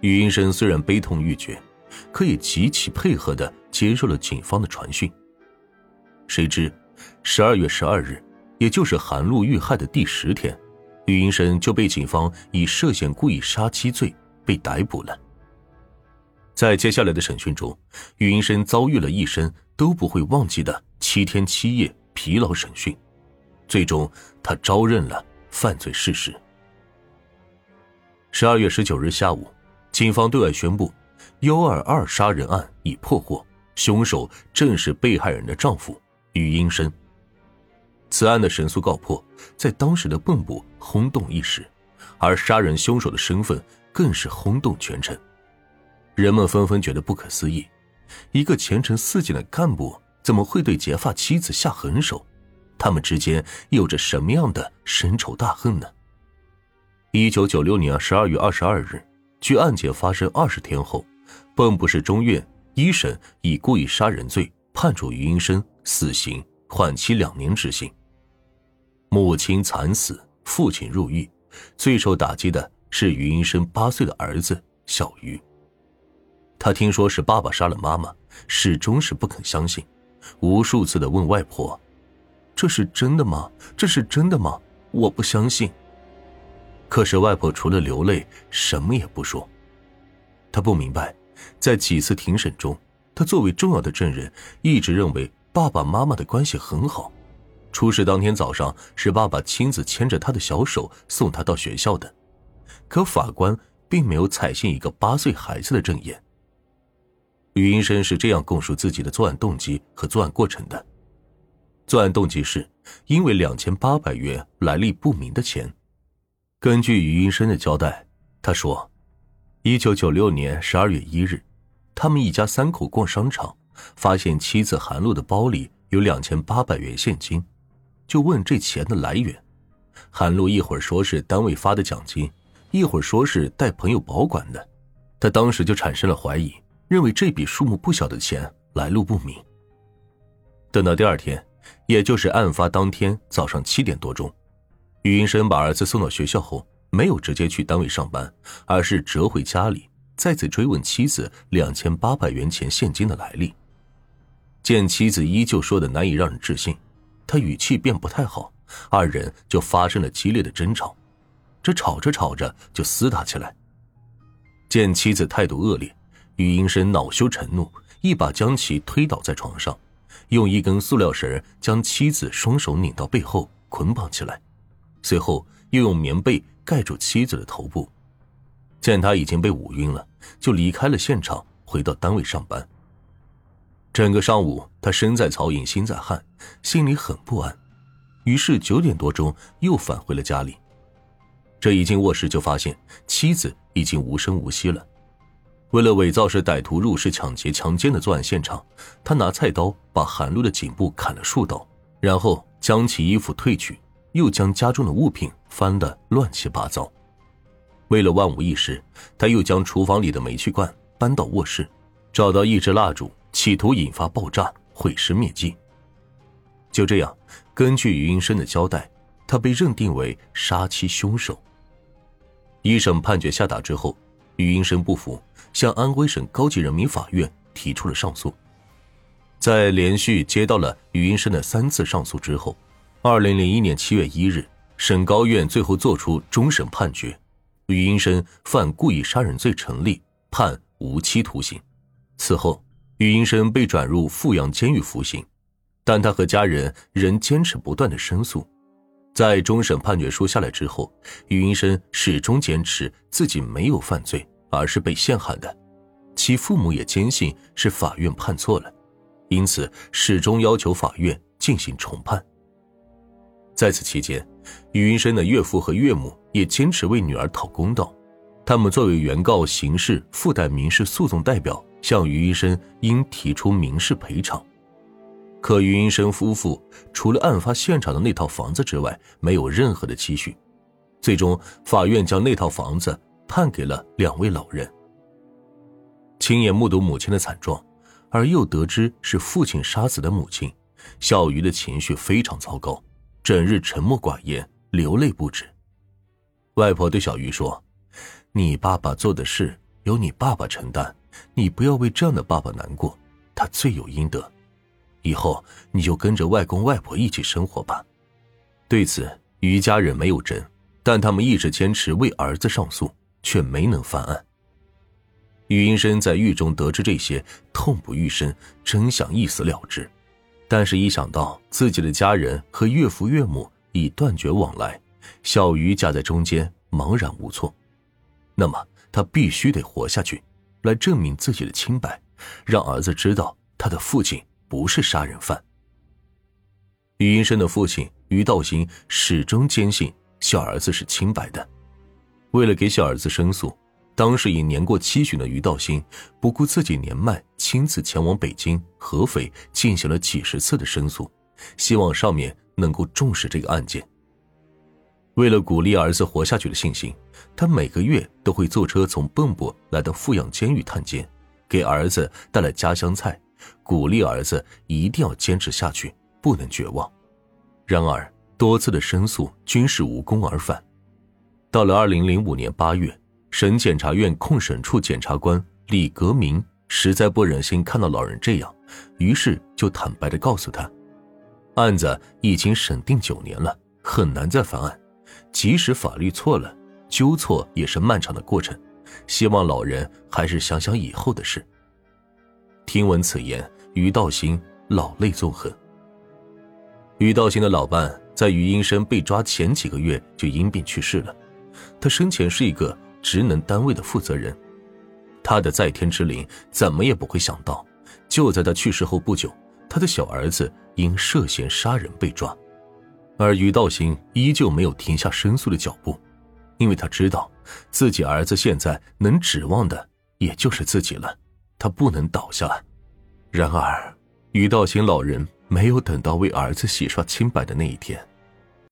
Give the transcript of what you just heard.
玉英生虽然悲痛欲绝，可以极其配合的接受了警方的传讯。谁知，十二月十二日，也就是韩露遇害的第十天，玉英生就被警方以涉嫌故意杀妻罪被逮捕了。在接下来的审讯中，余英生遭遇了一生都不会忘记的七天七夜疲劳审讯，最终他招认了犯罪事实。十二月十九日下午。警方对外宣布，幺二二杀人案已破获，凶手正是被害人的丈夫于英生。此案的神速告破，在当时的蚌埠轰动一时，而杀人凶手的身份更是轰动全城。人们纷纷觉得不可思议：一个前程似锦的干部，怎么会对结发妻子下狠手？他们之间有着什么样的深仇大恨呢？一九九六年十二月二十二日。据案件发生二十天后，蚌埠市中院一审以故意杀人罪判处于英生死刑，缓期两年执行。母亲惨死，父亲入狱，最受打击的是于英生八岁的儿子小鱼。他听说是爸爸杀了妈妈，始终是不肯相信，无数次的问外婆：“这是真的吗？这是真的吗？我不相信。”可是外婆除了流泪，什么也不说。他不明白，在几次庭审中，他作为重要的证人，一直认为爸爸妈妈的关系很好。出事当天早上，是爸爸亲自牵着他的小手送他到学校的。可法官并没有采信一个八岁孩子的证言。于英生是这样供述自己的作案动机和作案过程的：作案动机是因为两千八百元来历不明的钱。根据于云生的交代，他说：“一九九六年十二月一日，他们一家三口逛商场，发现妻子韩露的包里有两千八百元现金，就问这钱的来源。韩露一会儿说是单位发的奖金，一会儿说是带朋友保管的，他当时就产生了怀疑，认为这笔数目不小的钱来路不明。等到第二天，也就是案发当天早上七点多钟。”余英生把儿子送到学校后，没有直接去单位上班，而是折回家里，再次追问妻子两千八百元钱现金的来历。见妻子依旧说的难以让人置信，他语气便不太好，二人就发生了激烈的争吵。这吵着吵着就厮打起来。见妻子态度恶劣，余英生恼羞成怒，一把将其推倒在床上，用一根塑料绳将妻子双手拧到背后捆绑起来。随后又用棉被盖住妻子的头部，见他已经被捂晕了，就离开了现场，回到单位上班。整个上午，他身在曹营心在汉，心里很不安。于是九点多钟又返回了家里。这一进卧室就发现妻子已经无声无息了。为了伪造是歹徒入室抢劫强奸的作案现场，他拿菜刀把韩露的颈部砍了数刀，然后将其衣服褪去。又将家中的物品翻得乱七八糟。为了万无一失，他又将厨房里的煤气罐搬到卧室，找到一支蜡烛，企图引发爆炸，毁尸灭迹。就这样，根据余英生的交代，他被认定为杀妻凶手。一审判决下达之后，余英生不服，向安徽省高级人民法院提出了上诉。在连续接到了余英生的三次上诉之后。二零零一年七月一日，省高院最后作出终审判决，于英生犯故意杀人罪成立，判无期徒刑。此后，于英生被转入阜阳监狱服刑，但他和家人仍坚持不断的申诉。在终审判决书下来之后，于英生始终坚持自己没有犯罪，而是被陷害的。其父母也坚信是法院判错了，因此始终要求法院进行重判。在此期间，于云生的岳父和岳母也坚持为女儿讨公道。他们作为原告刑事附带民事诉讼代表，向于云生应提出民事赔偿。可于云生夫妇除了案发现场的那套房子之外，没有任何的积蓄。最终，法院将那套房子判给了两位老人。亲眼目睹母亲的惨状，而又得知是父亲杀死的母亲，小鱼的情绪非常糟糕。整日沉默寡言，流泪不止。外婆对小鱼说：“你爸爸做的事由你爸爸承担，你不要为这样的爸爸难过，他罪有应得。以后你就跟着外公外婆一起生活吧。”对此，于家人没有争，但他们一直坚持为儿子上诉，却没能翻案。于英生在狱中得知这些，痛不欲生，真想一死了之。但是，一想到自己的家人和岳父岳母已断绝往来，小鱼夹在中间，茫然无措。那么，他必须得活下去，来证明自己的清白，让儿子知道他的父亲不是杀人犯。于英生的父亲于道兴始终坚信小儿子是清白的，为了给小儿子申诉。当时已年过七旬的于道兴，不顾自己年迈，亲自前往北京、合肥进行了几十次的申诉，希望上面能够重视这个案件。为了鼓励儿子活下去的信心，他每个月都会坐车从蚌埠来到富阳监狱探监，给儿子带来家乡菜，鼓励儿子一定要坚持下去，不能绝望。然而，多次的申诉均是无功而返。到了二零零五年八月。省检察院控审处检察官李革明实在不忍心看到老人这样，于是就坦白的告诉他，案子已经审定九年了，很难再翻案。即使法律错了，纠错也是漫长的过程。希望老人还是想想以后的事。听闻此言，于道兴老泪纵横。于道兴的老伴在于英生被抓前几个月就因病去世了，他生前是一个。职能单位的负责人，他的在天之灵怎么也不会想到，就在他去世后不久，他的小儿子因涉嫌杀人被抓，而于道兴依旧没有停下申诉的脚步，因为他知道自己儿子现在能指望的也就是自己了，他不能倒下。然而，于道兴老人没有等到为儿子洗刷清白的那一天。